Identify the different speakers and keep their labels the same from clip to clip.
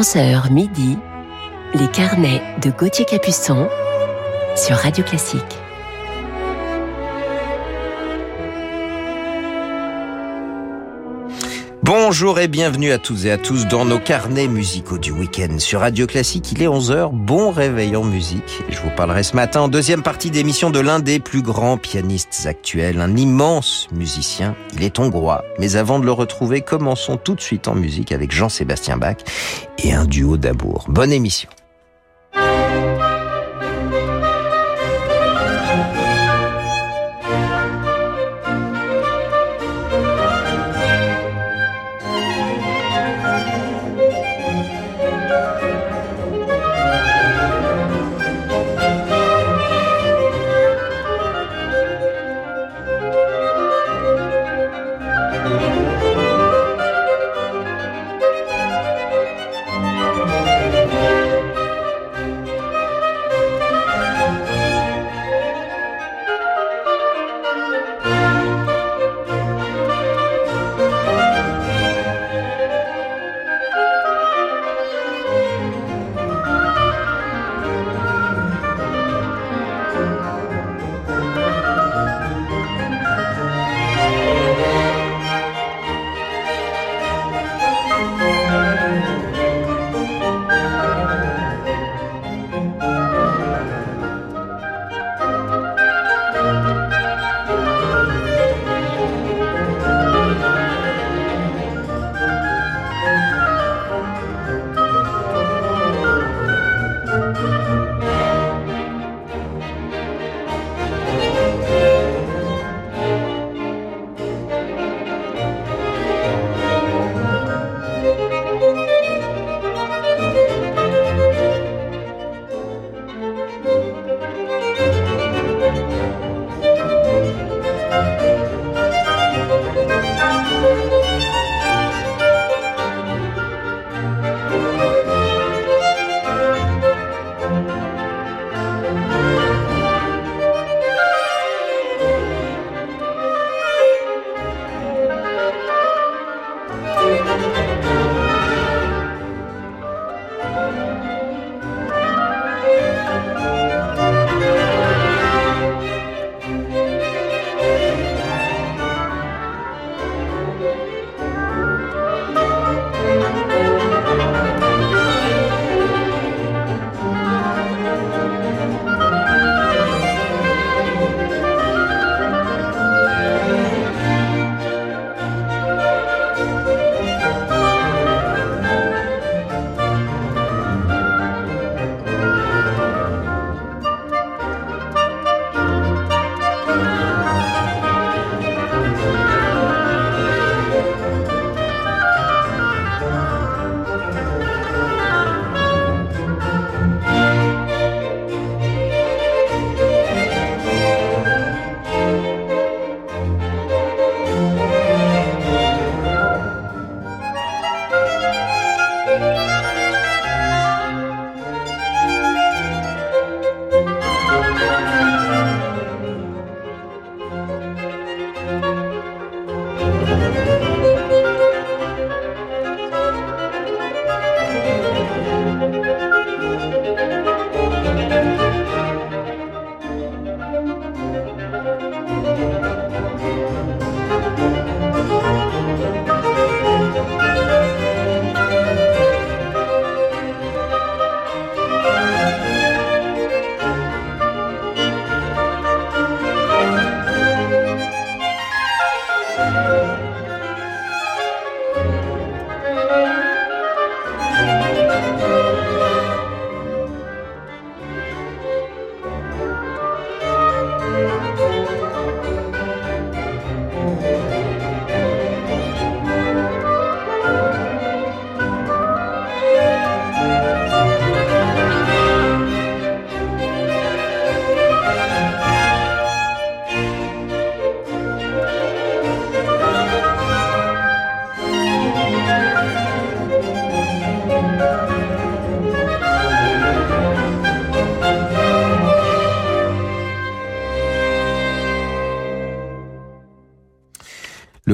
Speaker 1: 11h midi, les carnets de Gauthier Capuçon sur Radio Classique.
Speaker 2: Bonjour et bienvenue à toutes et à tous dans nos carnets musicaux du week-end sur Radio Classique. Il est 11h, bon réveil en musique. je vous parlerai ce matin en deuxième partie d'émission de l'un des plus grands pianistes actuels, un immense musicien. Il est hongrois, mais avant de le retrouver, commençons tout de suite en musique avec Jean-Sébastien Bach et un duo d'amour. Bonne émission.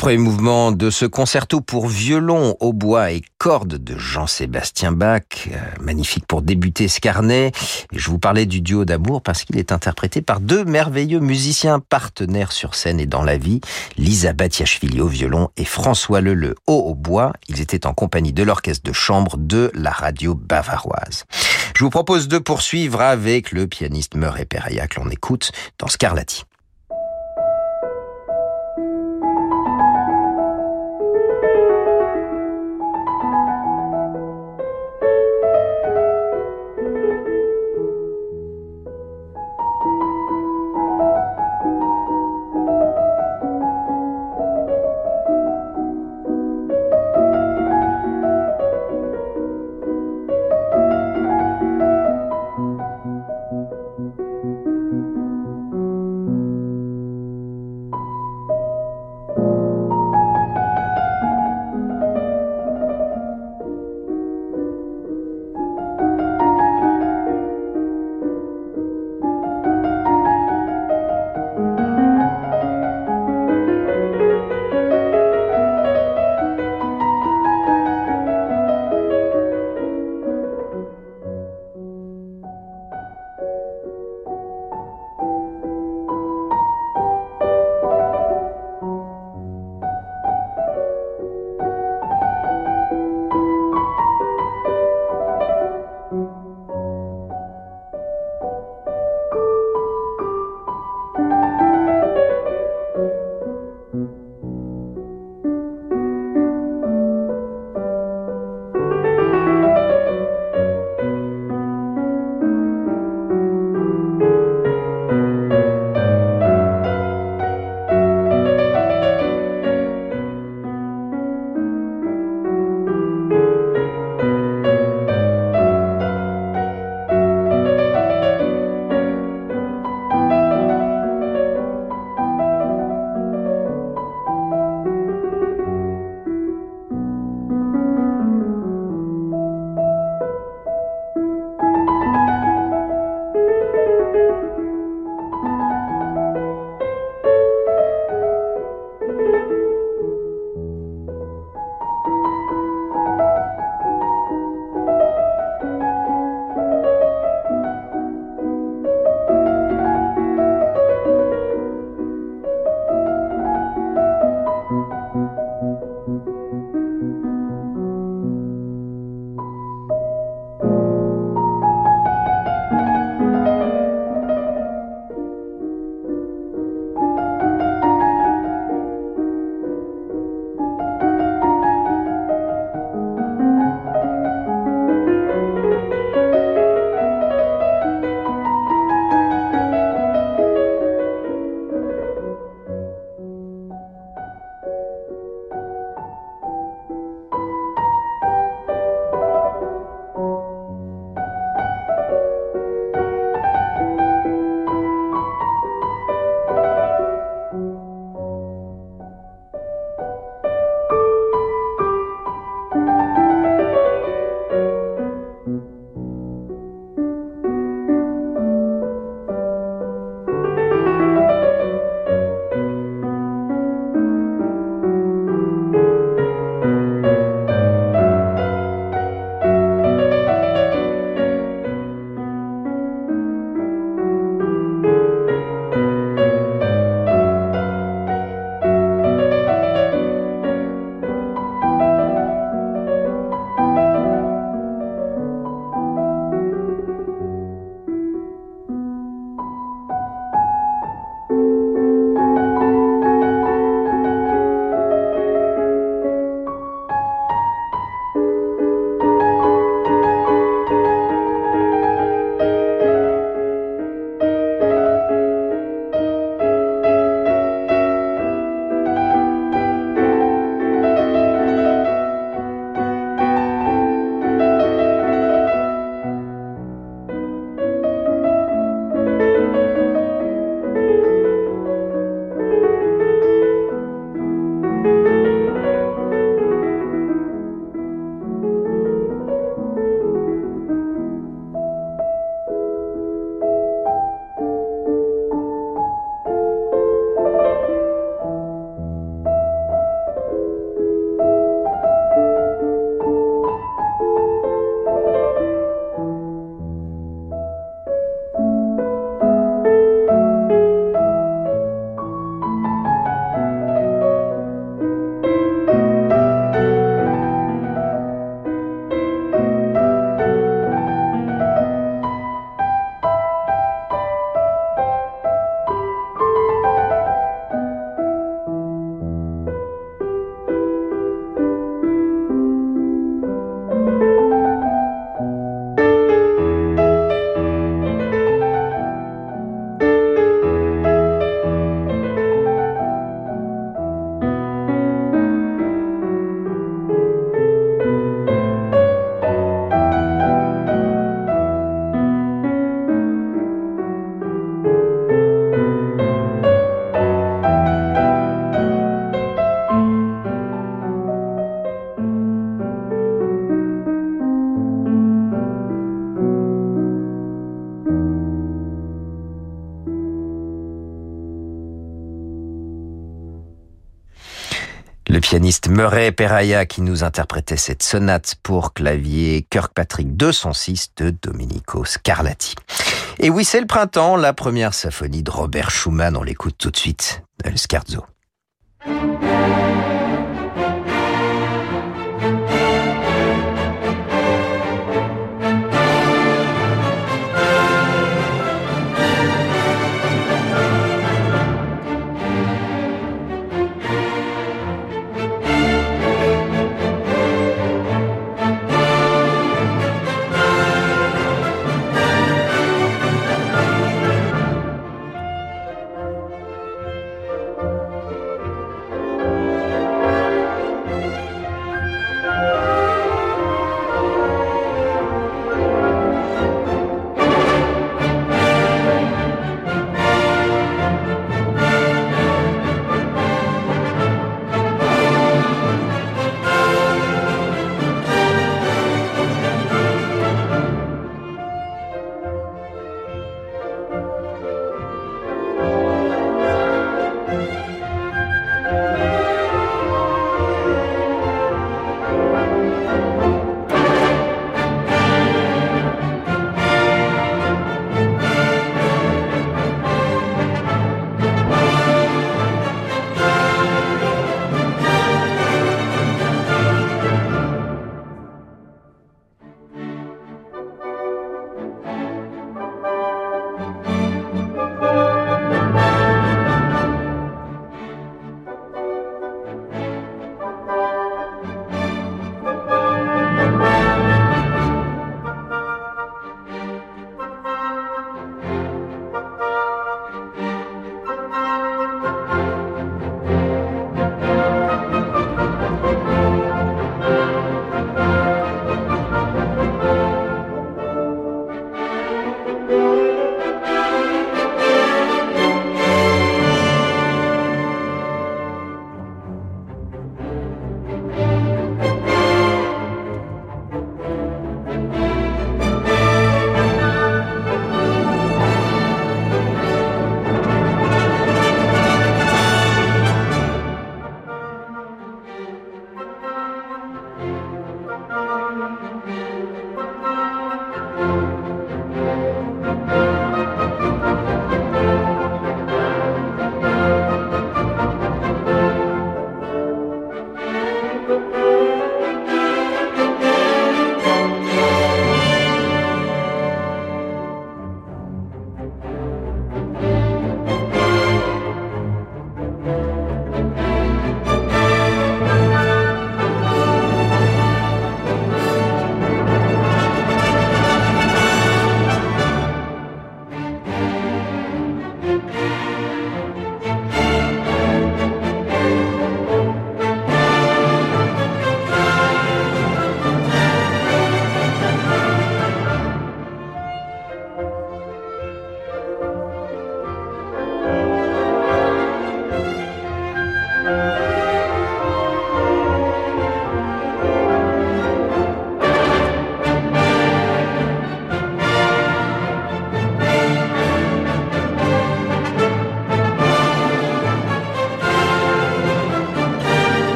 Speaker 2: Premier mouvement de ce concerto pour violon, hautbois et cordes de Jean-Sébastien Bach, euh, magnifique pour débuter ce carnet. Et je vous parlais du duo d'amour parce qu'il est interprété par deux merveilleux musiciens partenaires sur scène et dans la vie, Lisa Batiachvili au violon et François Leleu au hautbois. Ils étaient en compagnie de l'orchestre de chambre de la radio bavaroise. Je vous propose de poursuivre avec le pianiste Murray Peraya que l'on écoute dans Scarlatti. Murray Peraya qui nous interprétait cette sonate pour clavier Kirkpatrick 206 de Domenico Scarlatti. Et oui, c'est le printemps, la première symphonie de Robert Schumann, on l'écoute tout de suite, Scherzo.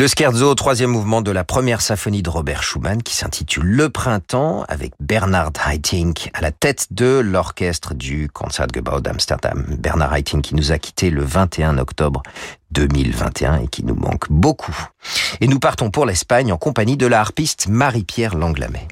Speaker 2: Le scherzo, troisième mouvement de la première symphonie de Robert Schumann qui s'intitule Le Printemps avec Bernard Haitink à la tête de l'orchestre du Concertgebouw d'Amsterdam. Bernard Haitink qui nous a quittés le 21 octobre 2021 et qui nous manque beaucoup. Et nous partons pour l'Espagne en compagnie de la harpiste Marie-Pierre Langlamet.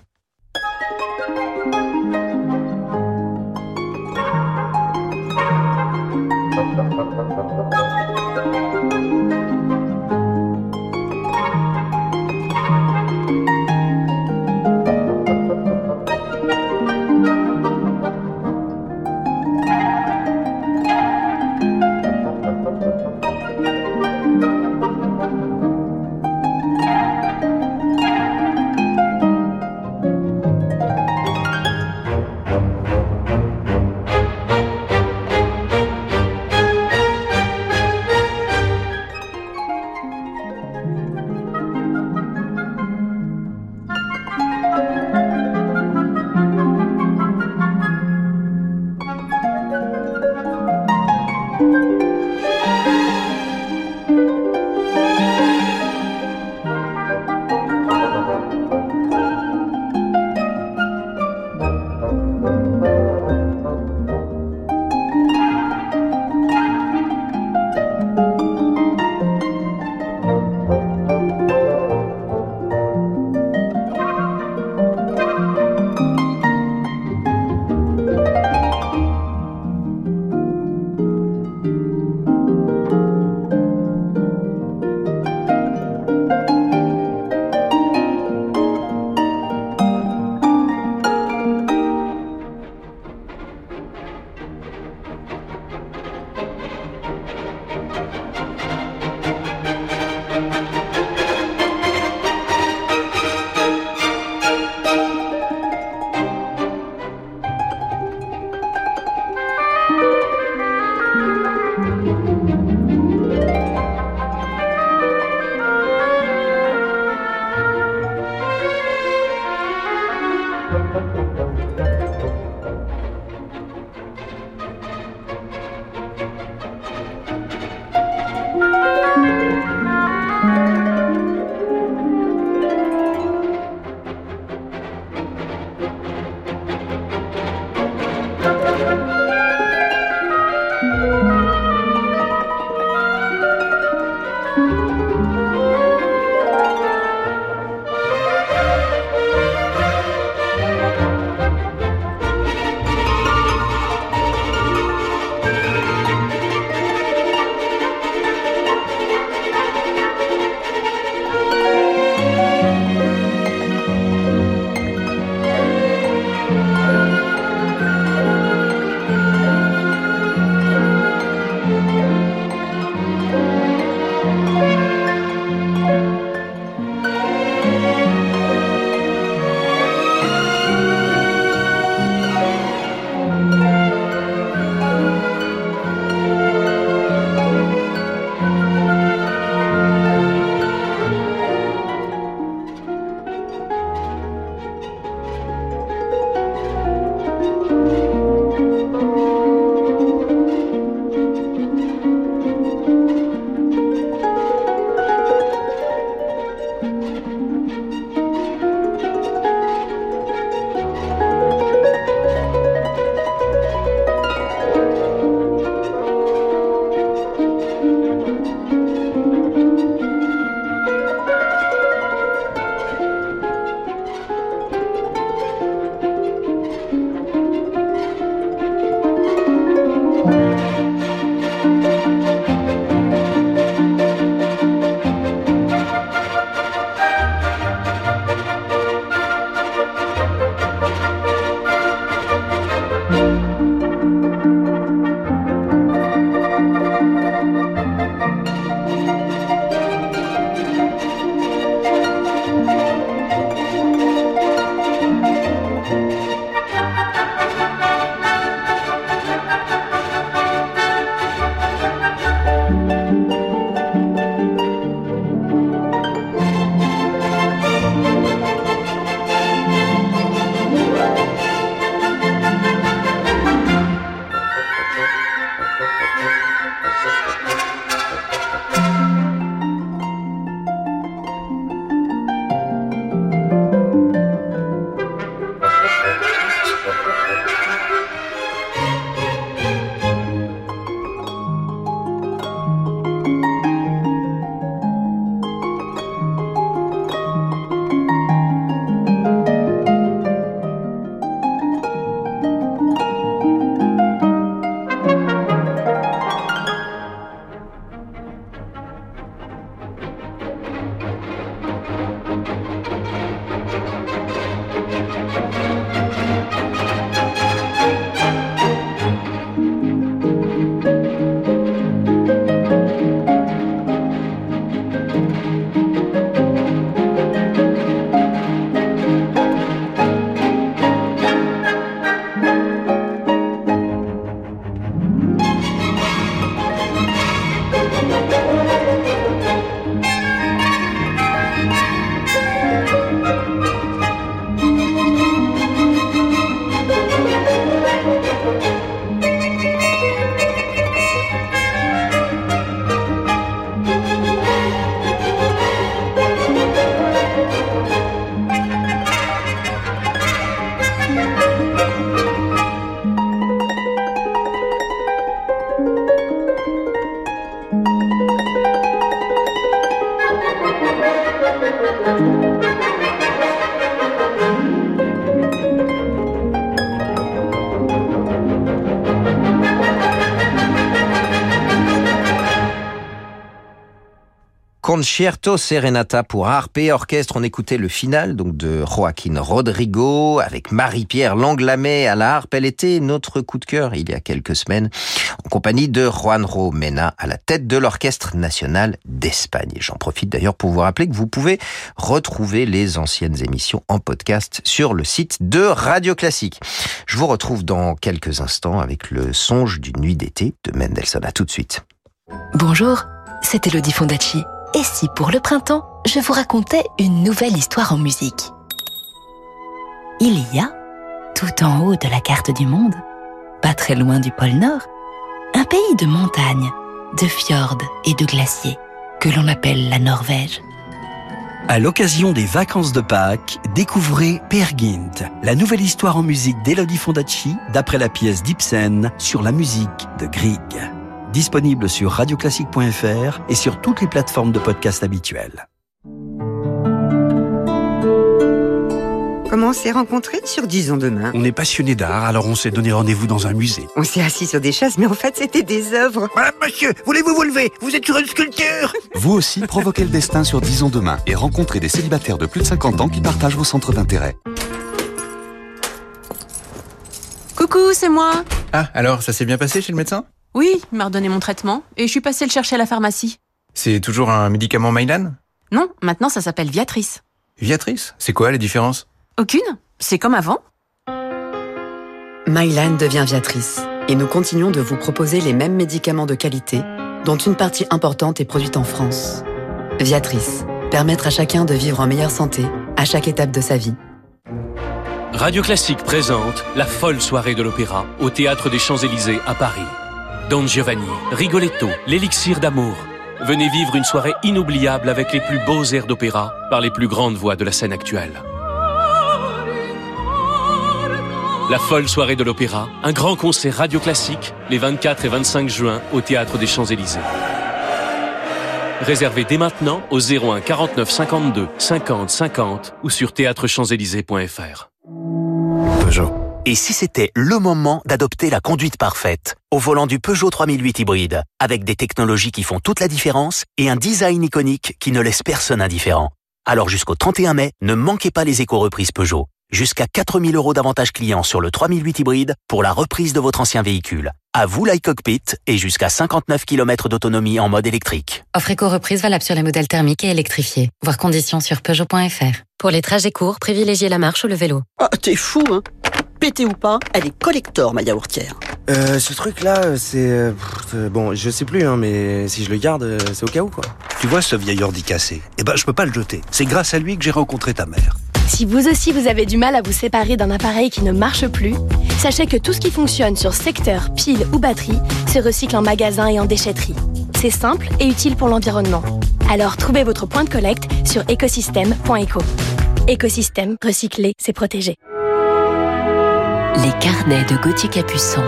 Speaker 2: Concierto Serenata pour harpe et orchestre. On écoutait le final donc de Joaquin Rodrigo avec Marie-Pierre Langlamé à la harpe. Elle était notre coup de cœur il y a quelques semaines en compagnie de Juanjo Mena à la tête de l'Orchestre National d'Espagne. J'en profite d'ailleurs pour vous rappeler que vous pouvez retrouver les anciennes émissions en podcast sur le site de Radio Classique. Je vous retrouve dans quelques instants avec le songe d'une nuit d'été de Mendelssohn. À tout de suite.
Speaker 1: Bonjour, c'est Elodie Fondacci. Et si pour le printemps, je vous racontais une nouvelle histoire en musique? Il y a, tout en haut de la carte du monde, pas très loin du pôle Nord, un pays de montagnes, de fjords et de glaciers que l'on appelle la Norvège.
Speaker 3: À l'occasion des vacances de Pâques, découvrez Gynt, la nouvelle histoire en musique d'Elodie Fondacci d'après la pièce d'Ibsen sur la musique de Grieg disponible sur radioclassique.fr et sur toutes les plateformes de podcast habituelles.
Speaker 4: Comment on s'est rencontrés sur 10 ans demain?
Speaker 5: On est passionné d'art, alors on s'est donné rendez-vous dans un musée.
Speaker 4: On s'est assis sur des chaises, mais en fait c'était des œuvres.
Speaker 5: Ah, monsieur, voulez-vous vous lever? Vous êtes sur une sculpture
Speaker 6: Vous aussi, provoquez le destin sur 10 ans demain et rencontrez des célibataires de plus de 50 ans qui partagent vos centres d'intérêt.
Speaker 7: Coucou, c'est moi
Speaker 8: Ah, alors ça s'est bien passé chez le médecin?
Speaker 7: Oui, il m'a redonné mon traitement et je suis passée le chercher à la pharmacie.
Speaker 8: C'est toujours un médicament Mylan?
Speaker 7: Non, maintenant ça s'appelle Viatrice.
Speaker 8: Viatrice C'est quoi la différence
Speaker 7: Aucune C'est comme avant
Speaker 9: Mylan devient Viatrice et nous continuons de vous proposer les mêmes médicaments de qualité dont une partie importante est produite en France. Viatrice, permettre à chacun de vivre en meilleure santé à chaque étape de sa vie.
Speaker 10: Radio Classique présente la folle soirée de l'opéra au Théâtre des Champs-Élysées à Paris. Don Giovanni, Rigoletto, l'élixir d'amour. Venez vivre une soirée inoubliable avec les plus beaux airs d'opéra par les plus grandes voix de la scène actuelle. La folle soirée de l'opéra, un grand concert radio classique les 24 et 25 juin au Théâtre des Champs-Élysées. Réservez dès maintenant au 01 49 52 50 50 ou sur théâtrechamps-élysées.fr.
Speaker 11: Peugeot. Et si c'était le moment d'adopter la conduite parfaite au volant du Peugeot 3008 hybride, avec des technologies qui font toute la différence et un design iconique qui ne laisse personne indifférent. Alors jusqu'au 31 mai, ne manquez pas les éco-reprises Peugeot. Jusqu'à 4000 euros d'avantage client sur le 3008 hybride pour la reprise de votre ancien véhicule. À vous l'iCockpit et jusqu'à 59 km d'autonomie en mode électrique.
Speaker 12: Offre éco-reprise valable sur les modèles thermiques et électrifiés. Voir conditions sur Peugeot.fr. Pour les trajets courts, privilégiez la marche ou le vélo.
Speaker 13: Ah, t'es fou, hein Pété ou pas, elle est collector, ma yaourtière.
Speaker 14: Euh, ce truc-là, c'est... euh, pff, bon, je sais plus, hein, mais si je le garde, euh, c'est au cas où, quoi.
Speaker 5: Tu vois ce vieil ordi cassé? Eh ben, je peux pas le jeter. C'est grâce à lui que j'ai rencontré ta mère.
Speaker 15: Si vous aussi vous avez du mal à vous séparer d'un appareil qui ne marche plus, sachez que tout ce qui fonctionne sur secteur, pile ou batterie se recycle en magasin et en déchetterie. C'est simple et utile pour l'environnement. Alors trouvez votre point de collecte sur écosystème.eco. Écosystème, recycler, c'est protéger.
Speaker 1: Les carnets de Gauthier Capuçon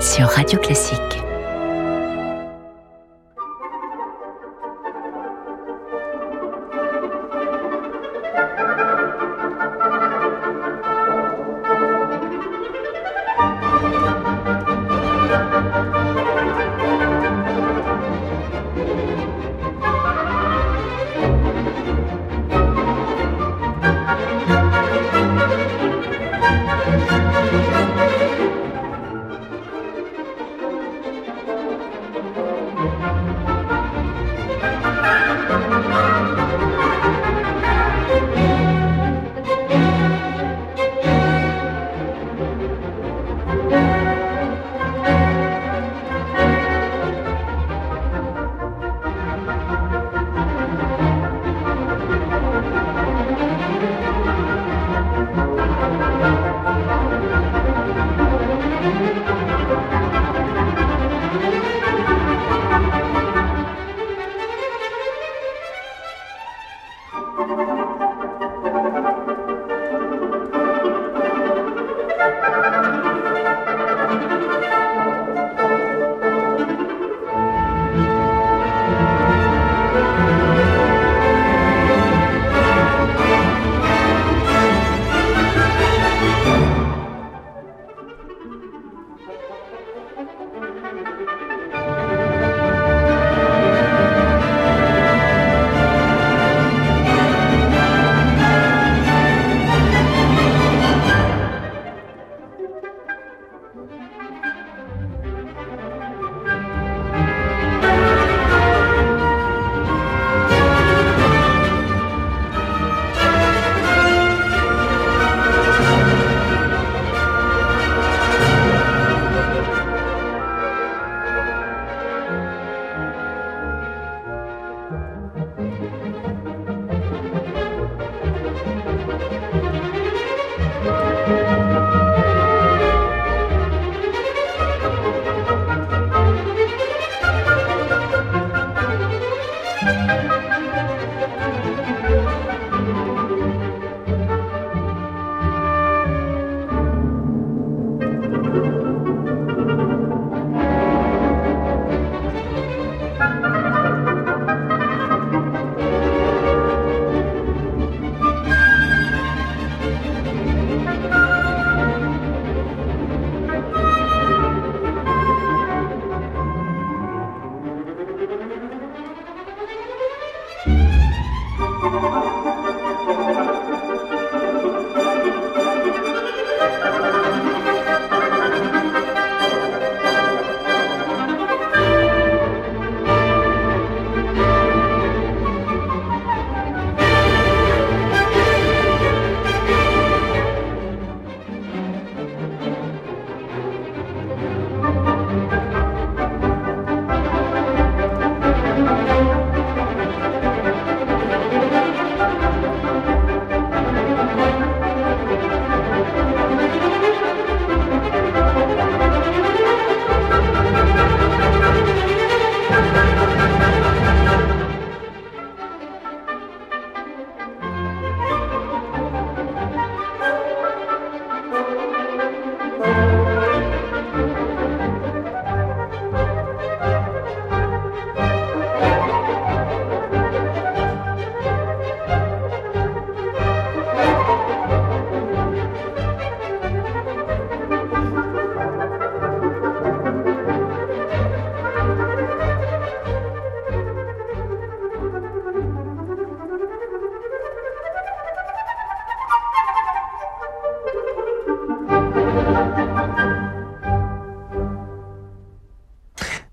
Speaker 1: sur Radio Classique.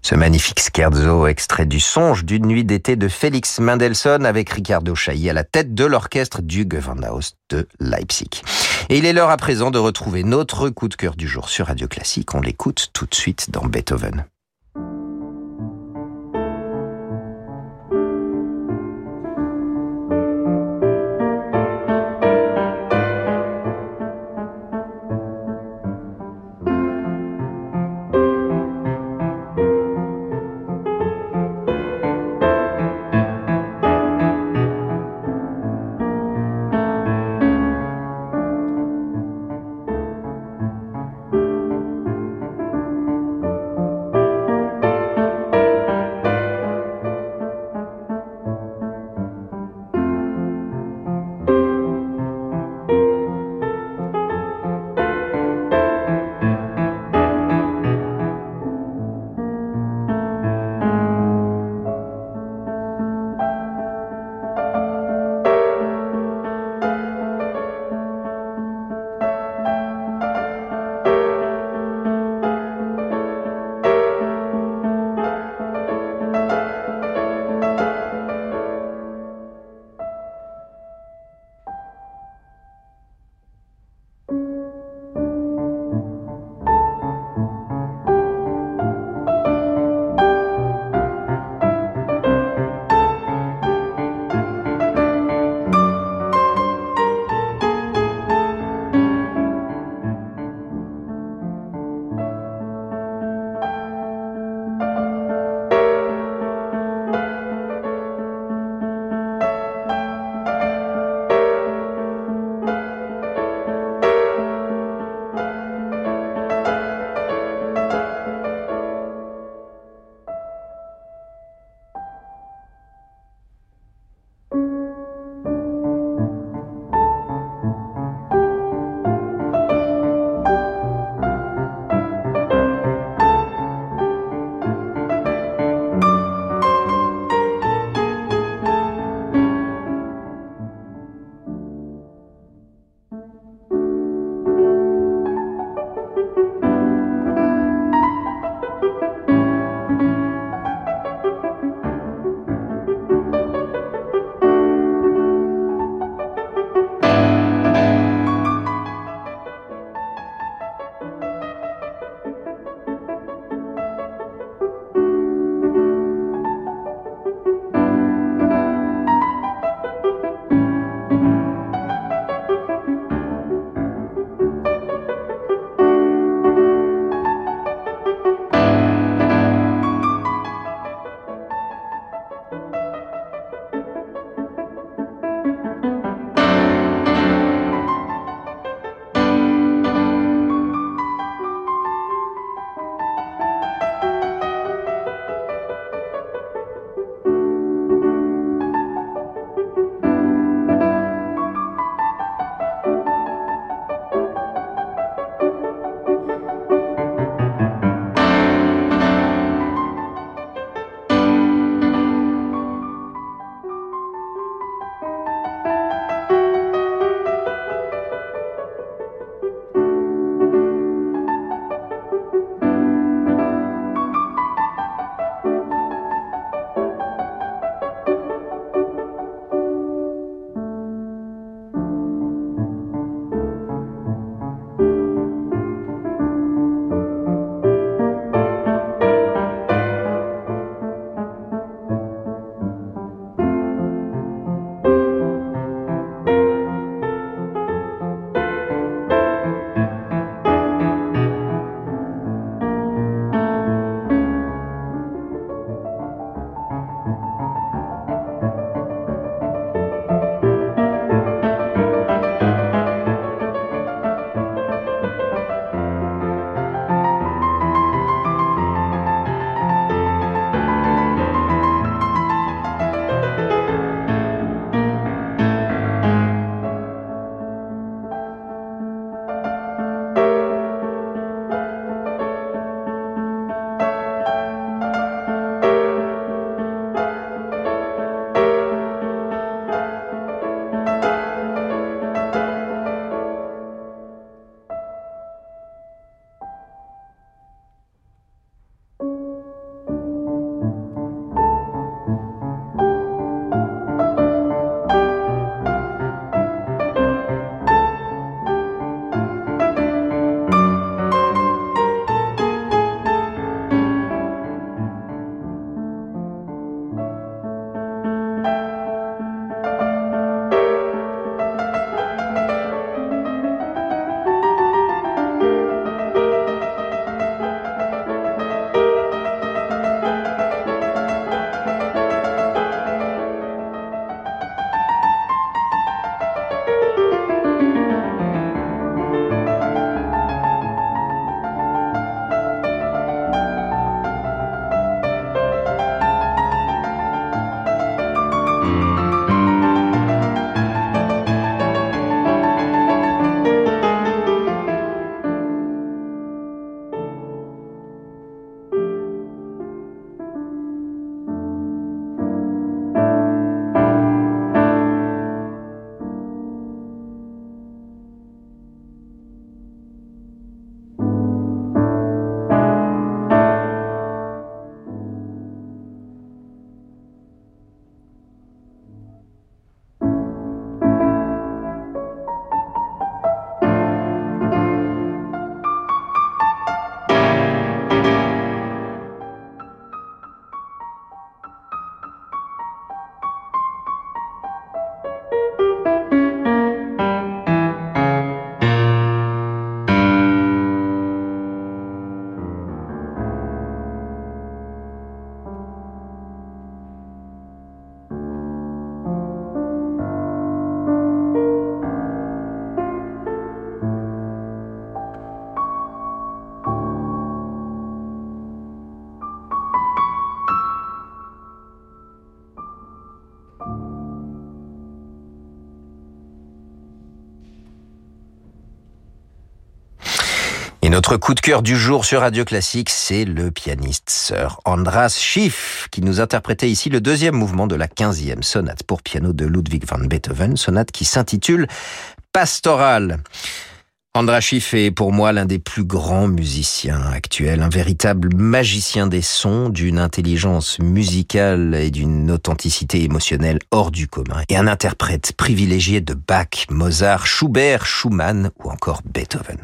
Speaker 2: Ce magnifique scherzo extrait du Songe d'une nuit d'été de Félix Mendelssohn avec Ricardo Chailly à la tête de l'orchestre du Gewandhaus de Leipzig. Et il est l'heure à présent de retrouver notre coup de cœur du jour sur Radio Classique. On l'écoute tout de suite dans Beethoven. Notre coup de cœur du jour sur Radio Classique, c'est le pianiste Sir Andras Schiff, qui nous interprétait ici le deuxième mouvement de la quinzième sonate pour piano de Ludwig van Beethoven, sonate qui s'intitule Pastoral. Andras Schiff est pour moi l'un des plus grands musiciens actuels, un véritable magicien des sons, d'une intelligence musicale et d'une authenticité émotionnelle hors du commun, et un interprète privilégié de Bach, Mozart, Schubert, Schumann ou encore Beethoven.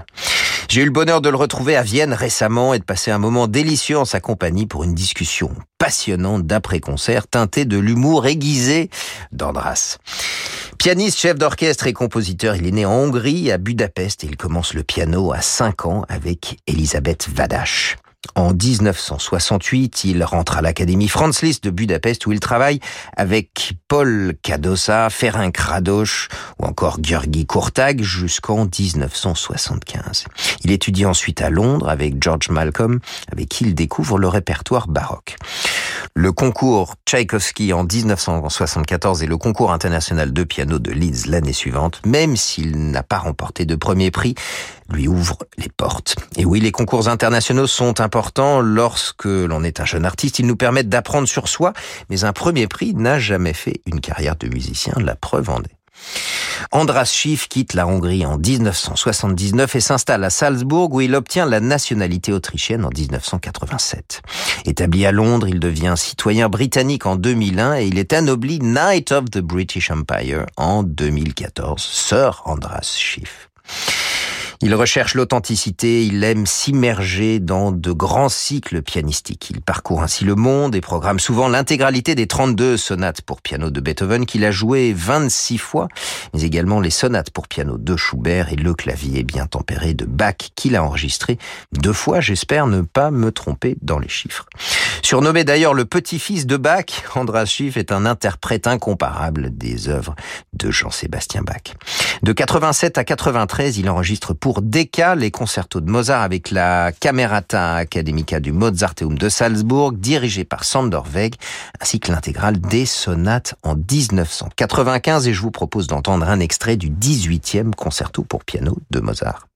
Speaker 2: J'ai eu le bonheur de le retrouver à Vienne récemment et de passer un moment délicieux en sa compagnie pour une discussion passionnante d'après-concert teintée de l'humour aiguisé d'Andras. Pianiste, chef d'orchestre et compositeur, il est né en Hongrie, à Budapest, et commence le piano à 5 ans avec Elisabeth Vadash. En 1968, il rentre à l'Académie Franz Liszt de Budapest où il travaille avec Paul Kadosa, Ferenc Rados ou encore Georgi Kurtag jusqu'en 1975. Il étudie ensuite à Londres avec George Malcolm avec qui il découvre le répertoire baroque. Le concours Tchaïkovski en 1974 et le concours international de piano de Leeds l'année suivante, même s'il n'a pas remporté de premier prix, lui ouvre les portes. Et oui, les concours internationaux sont importants lorsque l'on est un jeune artiste. Ils nous permettent d'apprendre sur soi, mais un premier prix n'a jamais fait une carrière de musicien. La preuve en est. Andras Schiff quitte la Hongrie en 1979 et s'installe à Salzbourg où il obtient la nationalité autrichienne en 1987. Établi à Londres, il devient citoyen britannique en 2001 et il est anobli Knight of the British Empire en 2014. Sir Andras Schiff. Il recherche l'authenticité, il aime s'immerger dans de grands cycles pianistiques. Il parcourt ainsi le monde et programme souvent l'intégralité des 32 sonates pour piano de Beethoven qu'il a joué 26 fois, mais également les sonates pour piano de Schubert et le clavier bien tempéré de Bach qu'il a enregistré deux fois. J'espère ne pas me tromper dans les chiffres. Surnommé d'ailleurs le petit-fils de Bach, Andras Schiff est un interprète incomparable des œuvres de Jean-Sébastien Bach. De 87 à 93, il enregistre pour Decca les concertos de Mozart avec la Camerata Academica du Mozarteum de Salzbourg, dirigée par Sander Weg, ainsi que l'intégrale des sonates en 1995. Et je vous propose d'entendre un extrait du 18e concerto pour piano de Mozart.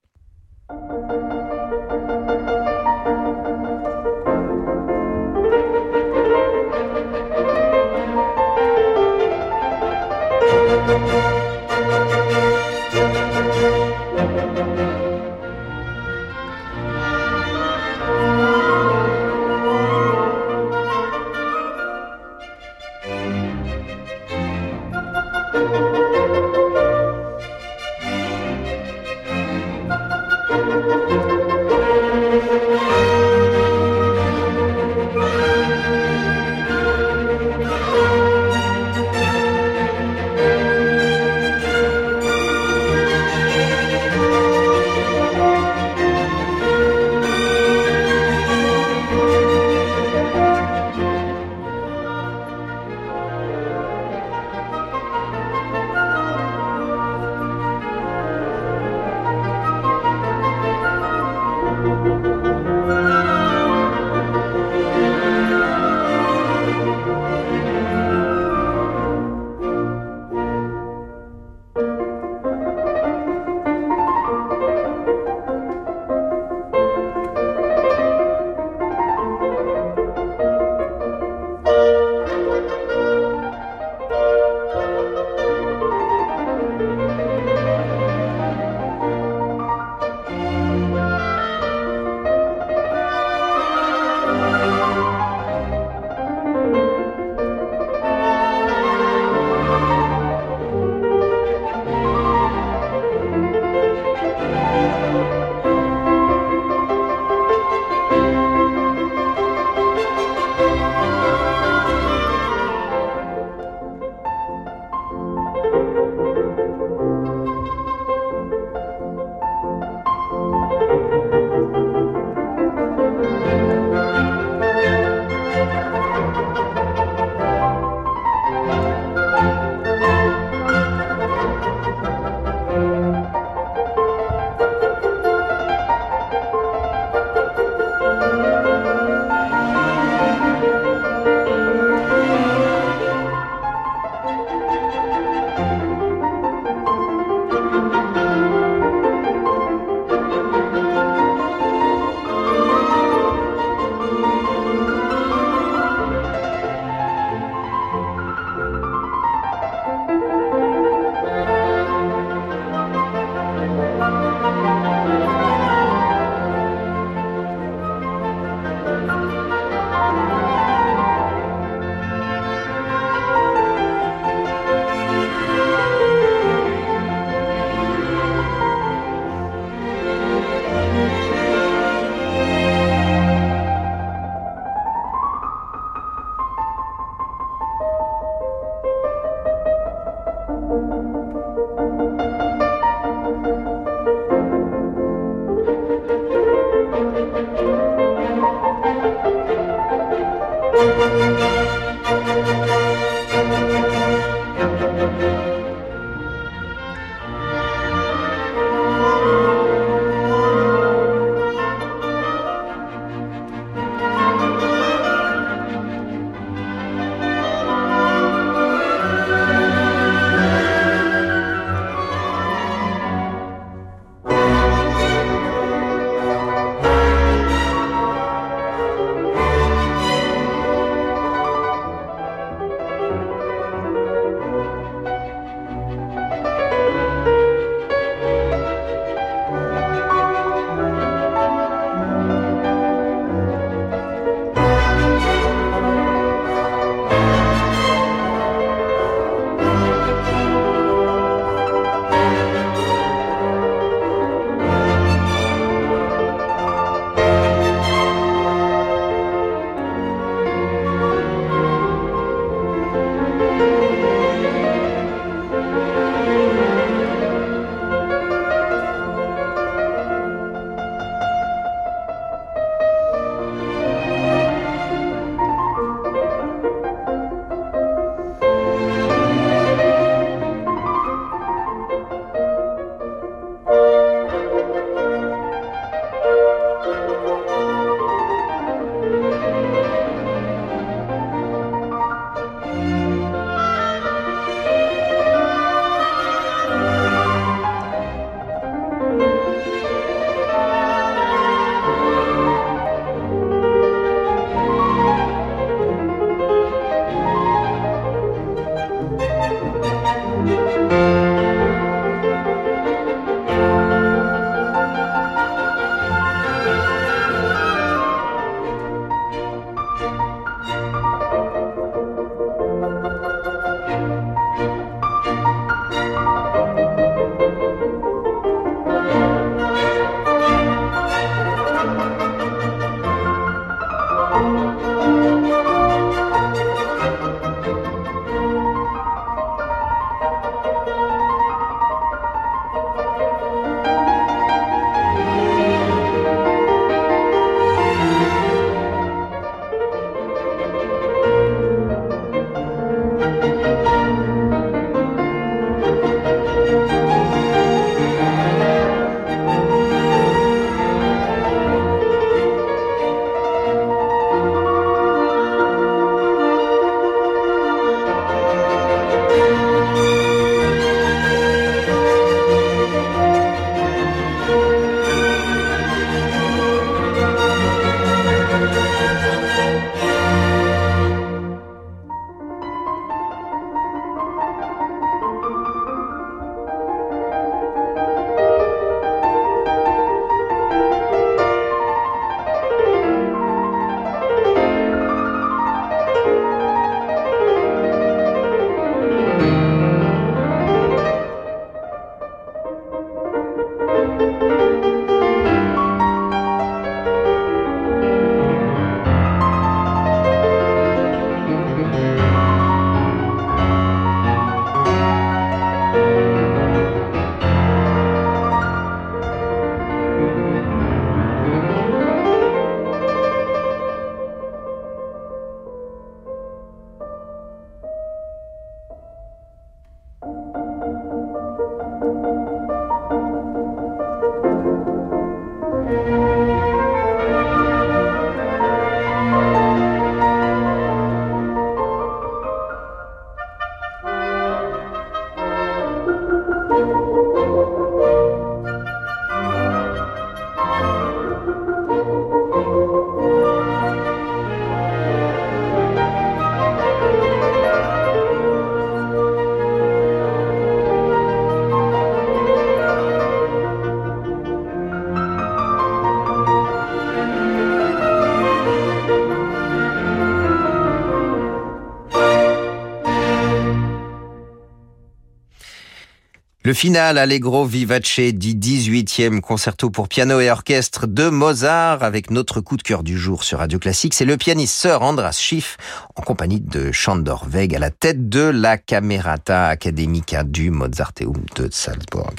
Speaker 2: Le final Allegro vivace du 18e concerto pour piano et orchestre de Mozart avec notre coup de cœur du jour sur Radio Classique, c'est le pianiste Sir Andras Schiff en compagnie de Chandor Weg à la tête de la Camerata Academica du Mozarteum de Salzbourg.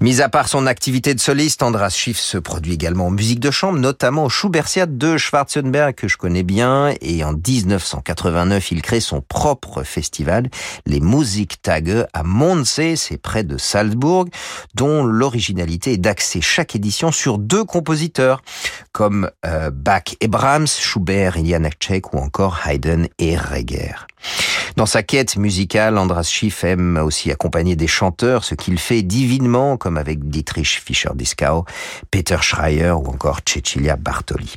Speaker 2: Mis à part son activité de soliste, Andras Schiff se produit également en musique de chambre, notamment au Schubertiat de Schwarzenberg que je connais bien et en 1989, il crée son propre festival, les Musiktage à Mondsee, c'est près de Salzbourg, dont l'originalité est d'axer chaque édition sur deux compositeurs, comme euh, Bach et Brahms, Schubert et Janacek ou encore Haydn et Reger. Dans sa quête musicale, Andras Schiff aime aussi accompagner des chanteurs, ce qu'il fait divinement, comme avec Dietrich Fischer-Dieskau, Peter Schreier ou encore Cecilia Bartoli.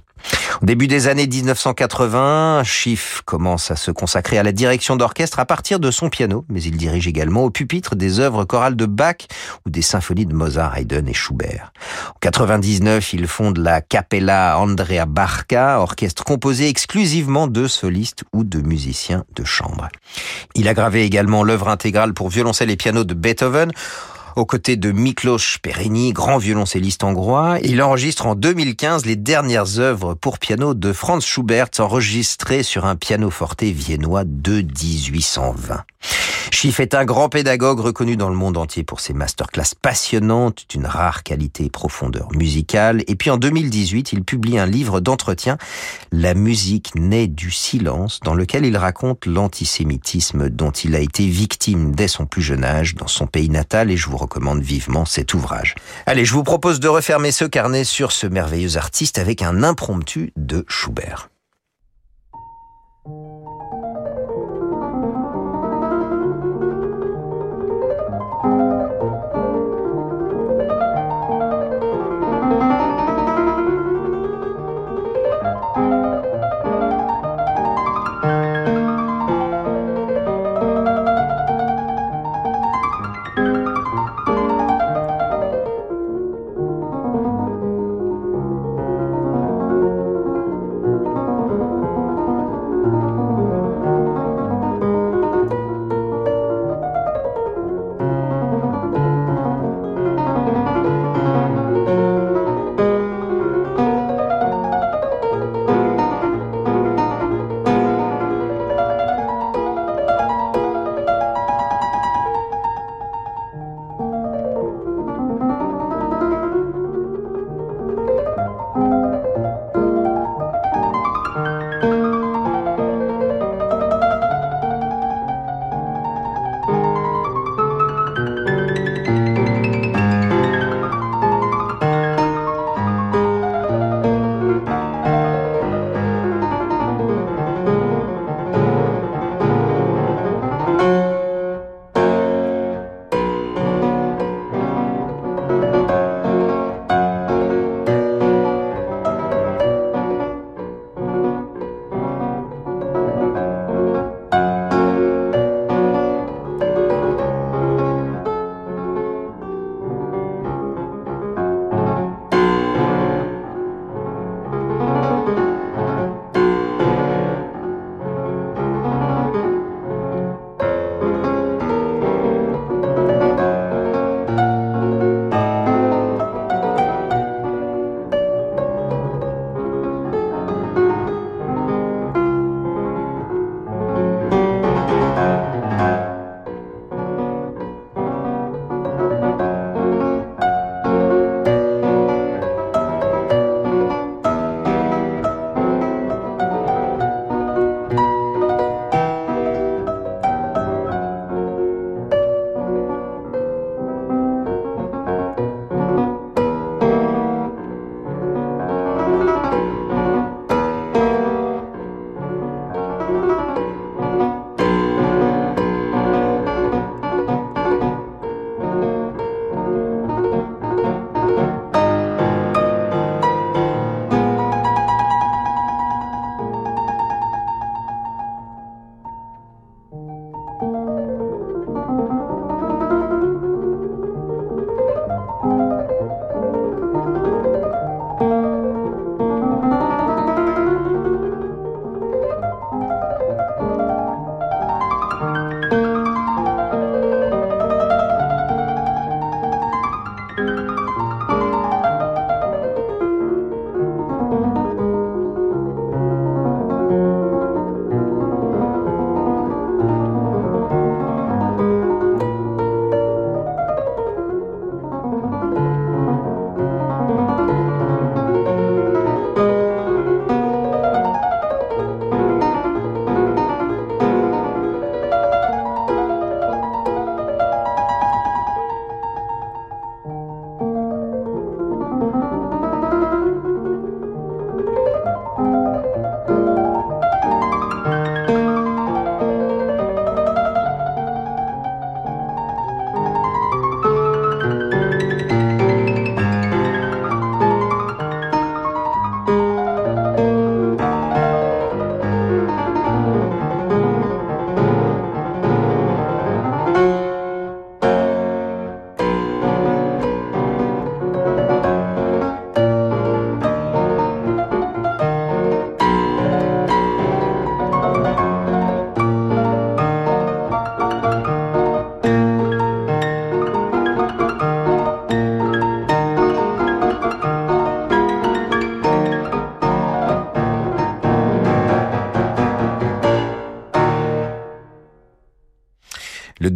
Speaker 2: Au début des années 1980, Schiff commence à se consacrer à la direction d'orchestre à partir de son piano, mais il dirige également au pupitre des œuvres chorales de Bach ou des symphonies de Mozart, Haydn et Schubert. En 99, il fonde la Capella Andrea Barca, orchestre composé exclusivement de solistes ou de musiciens de chambre. Il a gravé également l'œuvre intégrale pour violoncelle et piano de Beethoven, aux côtés de Miklos Perini, grand violoncelliste hongrois. Il enregistre en 2015 les dernières œuvres pour piano de Franz Schubert enregistrées sur un pianoforte viennois de 1820. Schiff est un grand pédagogue reconnu dans le monde entier pour ses masterclass passionnantes, d'une rare qualité et profondeur musicale. Et puis en 2018, il publie un livre d'entretien, La musique naît du silence, dans lequel il raconte l'antisémitisme dont il a été victime dès son plus jeune âge dans son pays natal et je vous recommande vivement cet ouvrage. Allez, je vous propose de refermer ce carnet sur ce merveilleux artiste avec un impromptu de Schubert.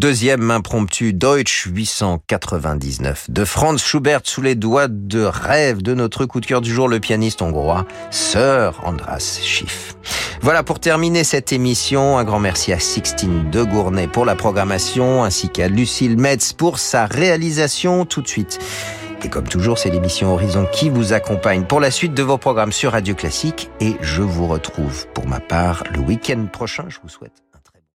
Speaker 2: Deuxième impromptu Deutsch 899 de Franz Schubert sous les doigts de rêve de notre coup de cœur du jour, le pianiste hongrois Sir Andras Schiff. Voilà pour terminer cette émission. Un grand merci à Sixtine de Gournay pour la programmation ainsi qu'à Lucille Metz pour sa réalisation tout de suite. Et comme toujours, c'est l'émission Horizon qui vous accompagne pour la suite de vos programmes sur Radio Classique et je vous retrouve pour ma part le week-end prochain. Je vous souhaite